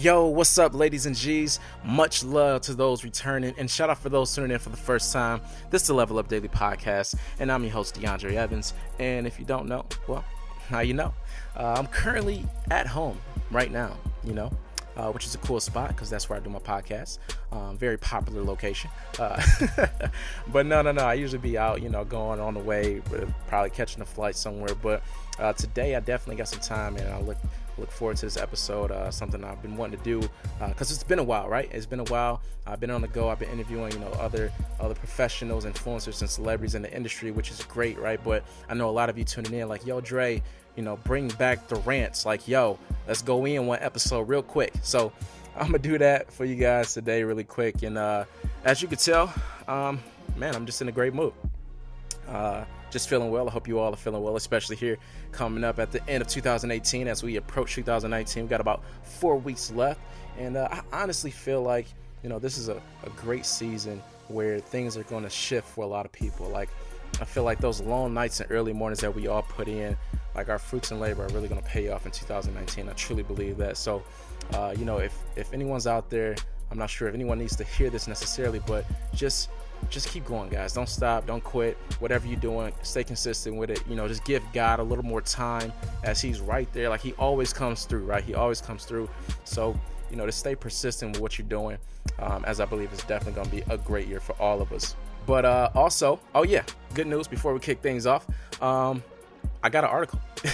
Yo, what's up, ladies and G's? Much love to those returning, and shout out for those tuning in for the first time. This is the Level Up Daily Podcast, and I'm your host, DeAndre Evans. And if you don't know, well, now you know. Uh, I'm currently at home right now, you know, uh, which is a cool spot because that's where I do my podcast. Um, very popular location. Uh, but no, no, no. I usually be out, you know, going on the way, probably catching a flight somewhere. But uh, today I definitely got some time, and I look look forward to this episode. Uh, something I've been wanting to do because uh, it's been a while, right? It's been a while. I've been on the go. I've been interviewing, you know, other other professionals, influencers, and celebrities in the industry, which is great, right? But I know a lot of you tuning in, like, yo, Dre, you know, bring back the rants. Like, yo, let's go in one episode real quick. So I'm gonna do that for you guys today, really quick. And uh, as you can tell, um, man, I'm just in a great mood. Uh, just feeling well. I hope you all are feeling well, especially here coming up at the end of 2018 as we approach 2019. We've got about four weeks left. And uh, I honestly feel like, you know, this is a, a great season where things are going to shift for a lot of people. Like, I feel like those long nights and early mornings that we all put in, like our fruits and labor are really going to pay off in 2019. I truly believe that. So, uh, you know, if, if anyone's out there, I'm not sure if anyone needs to hear this necessarily, but just just keep going, guys. Don't stop. Don't quit. Whatever you're doing, stay consistent with it. You know, just give God a little more time as He's right there. Like He always comes through, right? He always comes through. So, you know, to stay persistent with what you're doing, um, as I believe it's definitely going to be a great year for all of us. But uh, also, oh yeah, good news before we kick things off. Um, I got an article.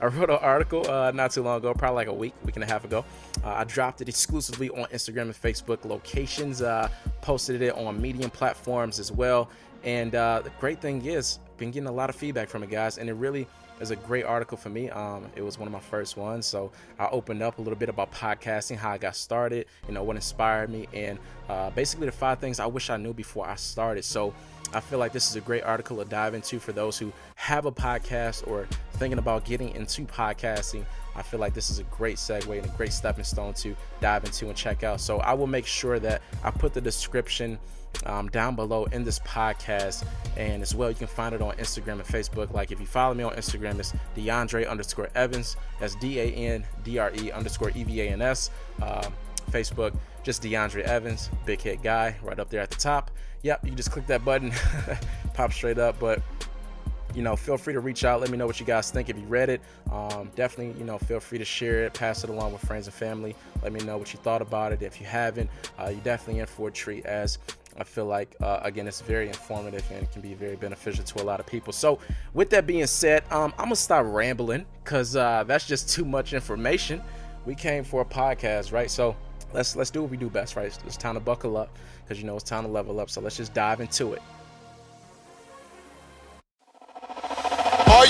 I wrote an article uh, not too long ago, probably like a week, week and a half ago. Uh, I dropped it exclusively on Instagram and Facebook locations. Uh, posted it on Medium platforms as well. And uh, the great thing is, been getting a lot of feedback from it, guys, and it really is a great article for me. Um, it was one of my first ones, so I opened up a little bit about podcasting, how I got started, you know, what inspired me, and uh, basically the five things I wish I knew before I started. So I feel like this is a great article to dive into for those who have a podcast or thinking about getting into podcasting. I feel like this is a great segue and a great stepping stone to dive into and check out. So I will make sure that I put the description um, down below in this podcast. And as well, you can find it on Instagram and Facebook. Like if you follow me on Instagram, it's DeAndre underscore Evans. That's D A N D R E underscore E V A N S. Um, Facebook, just DeAndre Evans, big hit guy, right up there at the top yep, you just click that button, pop straight up. But you know, feel free to reach out. Let me know what you guys think if you read it. Um, definitely, you know, feel free to share it, pass it along with friends and family. Let me know what you thought about it. If you haven't, uh, you're definitely in for a treat. As I feel like, uh, again, it's very informative and can be very beneficial to a lot of people. So, with that being said, um, I'm gonna stop rambling because uh, that's just too much information. We came for a podcast, right? So let's let's do what we do best, right? It's time to buckle up because you know it's time to level up. So let's just dive into it.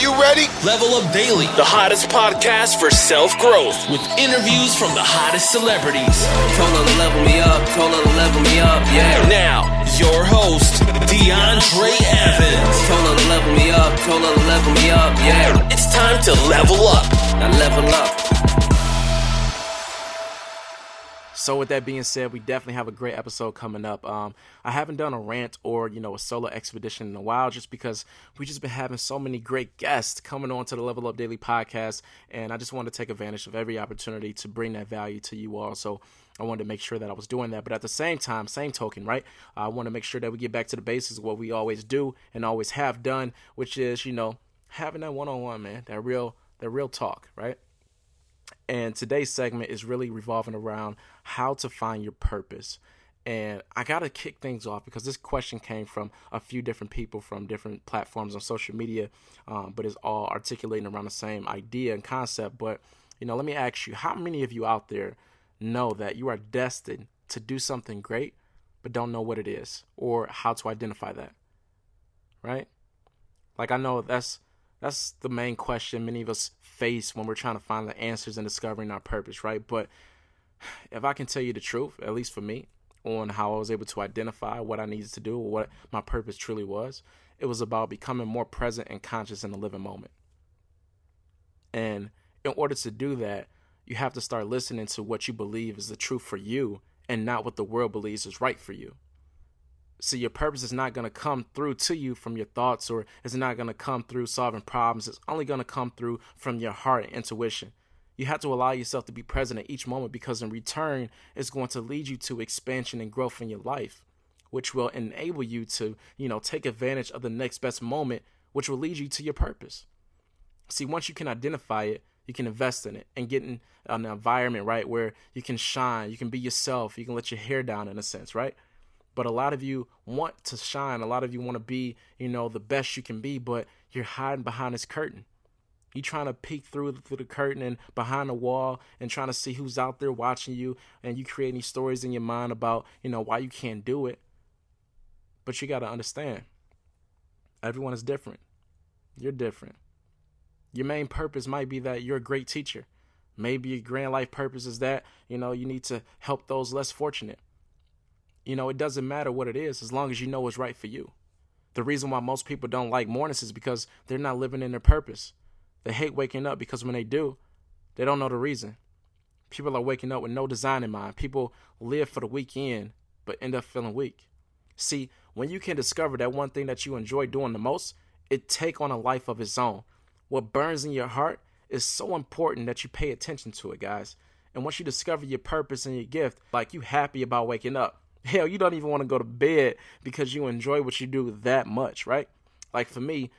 You ready? Level Up Daily, the hottest podcast for self growth, with interviews from the hottest celebrities. Told her to level me up, told her to level me up, yeah. Now, your host, DeAndre Evans. Told her to level me up, told her to level me up, yeah. It's time to level up. Now level up. So with that being said, we definitely have a great episode coming up. Um, I haven't done a rant or you know a solo expedition in a while, just because we just been having so many great guests coming on to the Level Up Daily podcast, and I just wanted to take advantage of every opportunity to bring that value to you all. So I wanted to make sure that I was doing that, but at the same time, same token, right? I want to make sure that we get back to the basics of what we always do and always have done, which is you know having that one-on-one, man, that real, that real talk, right? And today's segment is really revolving around how to find your purpose. And I got to kick things off because this question came from a few different people from different platforms on social media, um, but it's all articulating around the same idea and concept. But, you know, let me ask you how many of you out there know that you are destined to do something great, but don't know what it is or how to identify that? Right? Like, I know that's that's the main question many of us face when we're trying to find the answers and discovering our purpose, right? But if I can tell you the truth, at least for me, on how I was able to identify what I needed to do or what my purpose truly was, it was about becoming more present and conscious in the living moment. And in order to do that, you have to start listening to what you believe is the truth for you and not what the world believes is right for you. See, your purpose is not going to come through to you from your thoughts or it's not going to come through solving problems. It's only going to come through from your heart and intuition. You have to allow yourself to be present at each moment because in return, it's going to lead you to expansion and growth in your life, which will enable you to, you know, take advantage of the next best moment, which will lead you to your purpose. See, once you can identify it, you can invest in it and get in an environment, right, where you can shine, you can be yourself, you can let your hair down in a sense, right? But a lot of you want to shine, a lot of you want to be, you know, the best you can be, but you're hiding behind this curtain. You're trying to peek through through the curtain and behind the wall and trying to see who's out there watching you and you creating these stories in your mind about, you know, why you can't do it. But you got to understand. Everyone is different. You're different. Your main purpose might be that you're a great teacher. Maybe your grand life purpose is that, you know, you need to help those less fortunate. You know, it doesn't matter what it is as long as you know what's right for you. The reason why most people don't like mornings is because they're not living in their purpose. They hate waking up because when they do, they don't know the reason. People are waking up with no design in mind. People live for the weekend but end up feeling weak. See, when you can discover that one thing that you enjoy doing the most, it take on a life of its own. What burns in your heart is so important that you pay attention to it, guys. And once you discover your purpose and your gift, like you happy about waking up. Hell, you don't even want to go to bed because you enjoy what you do that much, right? Like for me,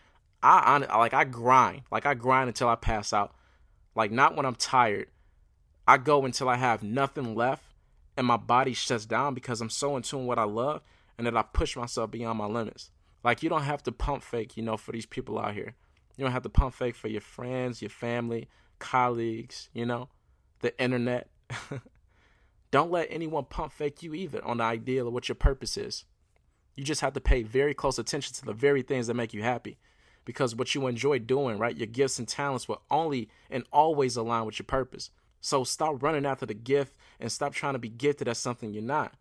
I, like I grind, like I grind until I pass out. Like not when I'm tired. I go until I have nothing left and my body shuts down because I'm so in tune with what I love and that I push myself beyond my limits. Like you don't have to pump fake, you know, for these people out here. You don't have to pump fake for your friends, your family, colleagues, you know, the internet. don't let anyone pump fake you either on the idea of what your purpose is. You just have to pay very close attention to the very things that make you happy because what you enjoy doing, right? Your gifts and talents will only and always align with your purpose. So stop running after the gift and stop trying to be gifted at something you're not.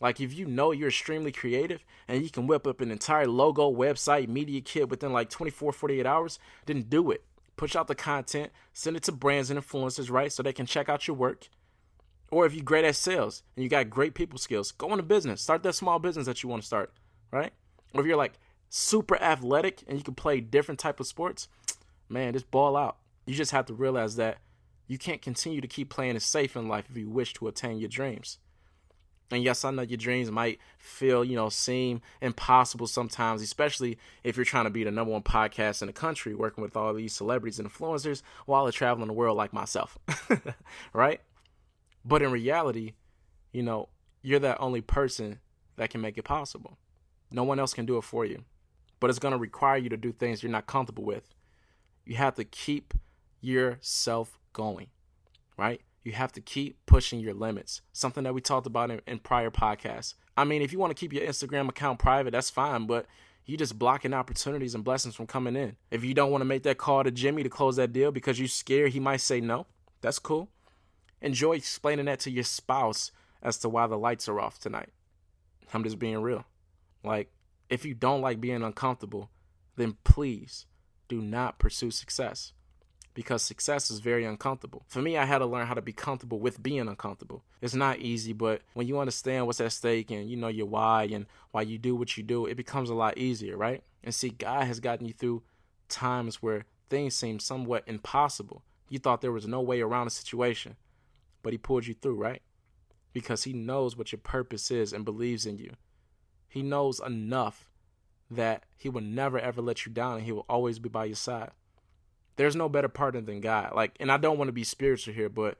Like if you know you're extremely creative and you can whip up an entire logo, website, media kit within like 24, 48 hours, then do it. Push out the content, send it to brands and influencers, right? So they can check out your work. Or if you're great at sales and you got great people skills, go into business. Start that small business that you want to start, right? Or if you're like, super athletic and you can play different type of sports, man, just ball out. You just have to realize that you can't continue to keep playing it safe in life if you wish to attain your dreams. And yes, I know your dreams might feel, you know, seem impossible sometimes, especially if you're trying to be the number one podcast in the country, working with all these celebrities and influencers while traveling the world like myself. right? But in reality, you know, you're that only person that can make it possible. No one else can do it for you but it's going to require you to do things you're not comfortable with. You have to keep yourself going, right? You have to keep pushing your limits. Something that we talked about in, in prior podcasts. I mean, if you want to keep your Instagram account private, that's fine, but you just blocking opportunities and blessings from coming in. If you don't want to make that call to Jimmy to close that deal because you're scared he might say no, that's cool. Enjoy explaining that to your spouse as to why the lights are off tonight. I'm just being real. Like, if you don't like being uncomfortable, then please do not pursue success because success is very uncomfortable. For me, I had to learn how to be comfortable with being uncomfortable. It's not easy, but when you understand what's at stake and you know your why and why you do what you do, it becomes a lot easier, right? And see, God has gotten you through times where things seemed somewhat impossible. You thought there was no way around a situation, but He pulled you through, right? Because He knows what your purpose is and believes in you. He knows enough that he will never ever let you down and he will always be by your side. There's no better partner than God. Like, and I don't want to be spiritual here, but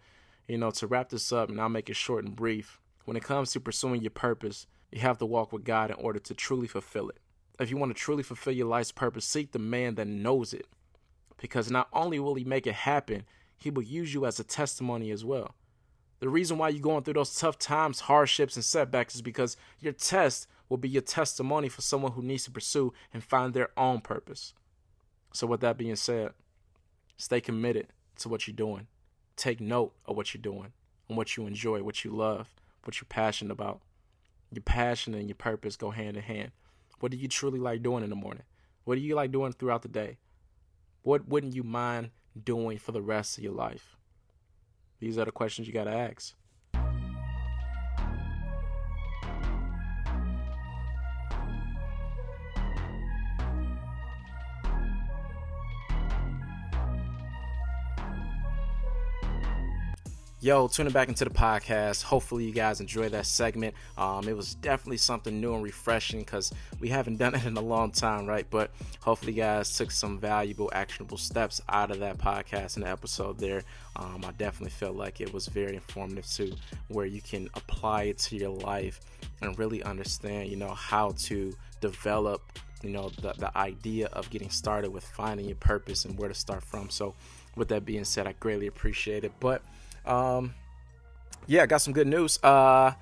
you know, to wrap this up and I'll make it short and brief. When it comes to pursuing your purpose, you have to walk with God in order to truly fulfill it. If you want to truly fulfill your life's purpose, seek the man that knows it. Because not only will he make it happen, he will use you as a testimony as well. The reason why you're going through those tough times, hardships, and setbacks is because your test will be your testimony for someone who needs to pursue and find their own purpose. So, with that being said, stay committed to what you're doing. Take note of what you're doing and what you enjoy, what you love, what you're passionate about. Your passion and your purpose go hand in hand. What do you truly like doing in the morning? What do you like doing throughout the day? What wouldn't you mind doing for the rest of your life? These are the questions you got to ask. Yo, tuning back into the podcast. Hopefully, you guys enjoyed that segment. Um, it was definitely something new and refreshing because we haven't done it in a long time, right? But hopefully, you guys took some valuable, actionable steps out of that podcast and the episode there. Um, I definitely felt like it was very informative too, where you can apply it to your life and really understand, you know, how to develop you know the, the idea of getting started with finding your purpose and where to start from so with that being said i greatly appreciate it but um, yeah, I got some good news. Uh,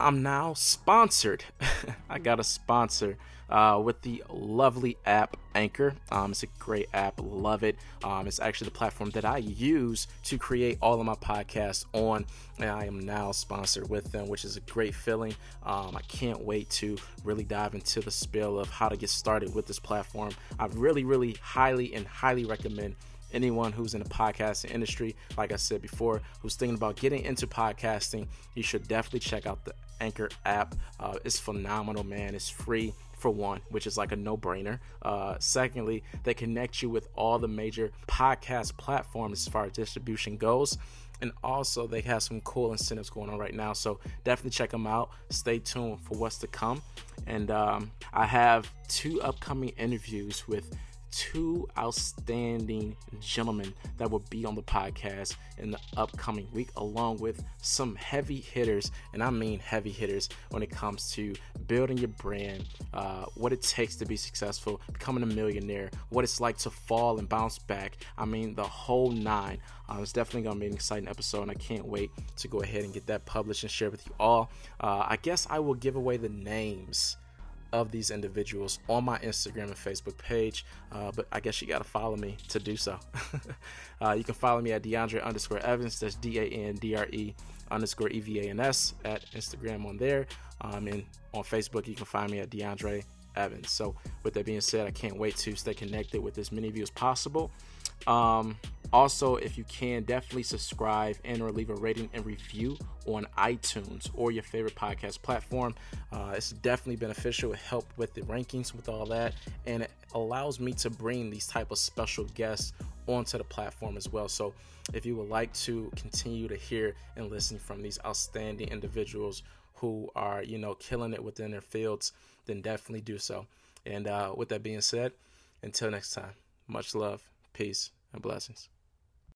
I'm now sponsored. I got a sponsor uh, with the lovely app Anchor. Um, it's a great app, love it. Um, it's actually the platform that I use to create all of my podcasts on, and I am now sponsored with them, which is a great feeling. Um, I can't wait to really dive into the spill of how to get started with this platform. I really, really highly and highly recommend anyone who's in the podcasting industry, like I said before, who's thinking about getting into podcasting, you should definitely check out the Anchor app. Uh, it's phenomenal, man. It's free for one, which is like a no brainer. Uh, secondly, they connect you with all the major podcast platforms as far as distribution goes. And also, they have some cool incentives going on right now. So definitely check them out. Stay tuned for what's to come. And um, I have two upcoming interviews with two outstanding gentlemen that will be on the podcast in the upcoming week, along with some heavy hitters, and I mean heavy hitters when it comes to building your brand, uh, what it takes to be successful, becoming a millionaire, what it's like to fall and bounce back. I mean, the whole nine. Uh, it's definitely going to be an exciting episode, and I can't wait to go ahead and get that published and share with you all. Uh, I guess I will give away the names of these individuals on my Instagram and Facebook page. Uh, but I guess you got to follow me to do so. uh, you can follow me at DeAndre underscore Evans. That's D A N D R E underscore E V A N S at Instagram on there. Um, and on Facebook, you can find me at DeAndre Evans. So, with that being said, I can't wait to stay connected with as many of you as possible. Um, also, if you can, definitely subscribe and or leave a rating and review on iTunes or your favorite podcast platform. Uh, it's definitely beneficial. It helped with the rankings, with all that, and it allows me to bring these type of special guests onto the platform as well. So, if you would like to continue to hear and listen from these outstanding individuals who are, you know, killing it within their fields, then definitely do so. And uh, with that being said, until next time, much love, peace, and blessings.